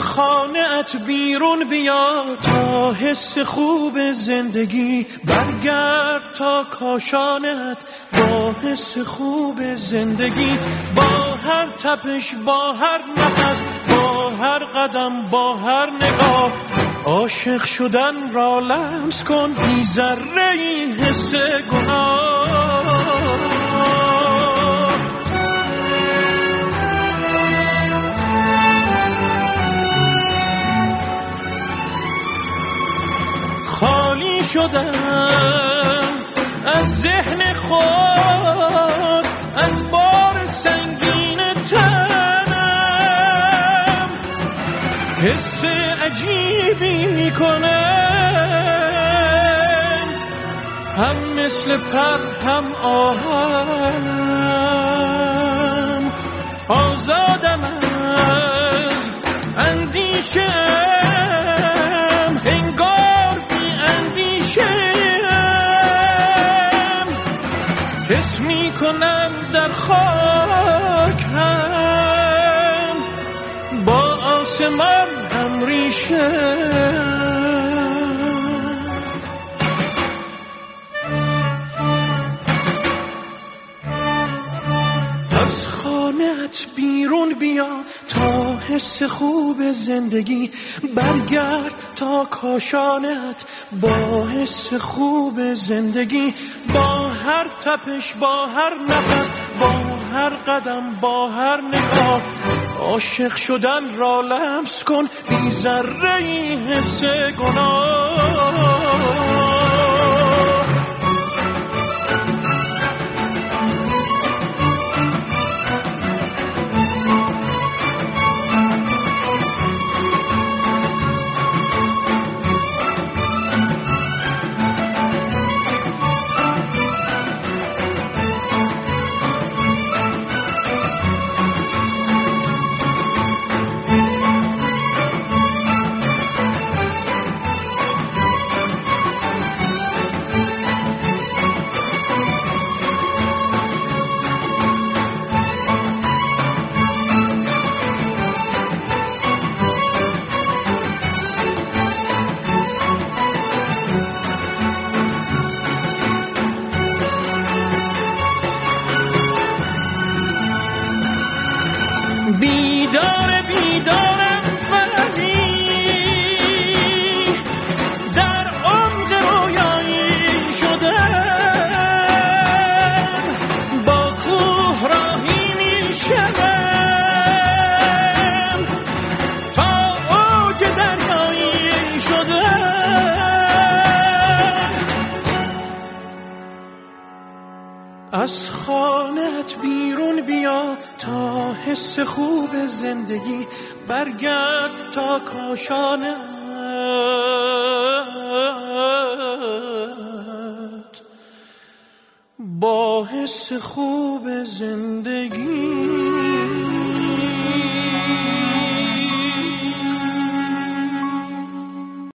خانت بیرون بیا تا حس خوب زندگی برگرد تا کاشانت با حس خوب زندگی با هر تپش با هر نفس با هر قدم با هر نگاه. عاشق شدن را لمس کن بی ذره حس گناه. شدم. از ذهن خود از بار سنگین تنم. حس عجیبی می‌کنم. هم مثل پر هم آهم آزادم از اندیشه آسمان هم ریشه. از خانت بیرون بیا تا حس خوب زندگی. برگرد تا کاشانت با حس خوب زندگی. با هر تپش با هر نفس با هر قدم با هر نگاه. عاشق شدن را لمس کن بی ذره حس گناه. بیدار بیدارم از خانت بیرون بیا تا حس خوب زندگی برگرد تا کاشانت با حس خوب زندگی.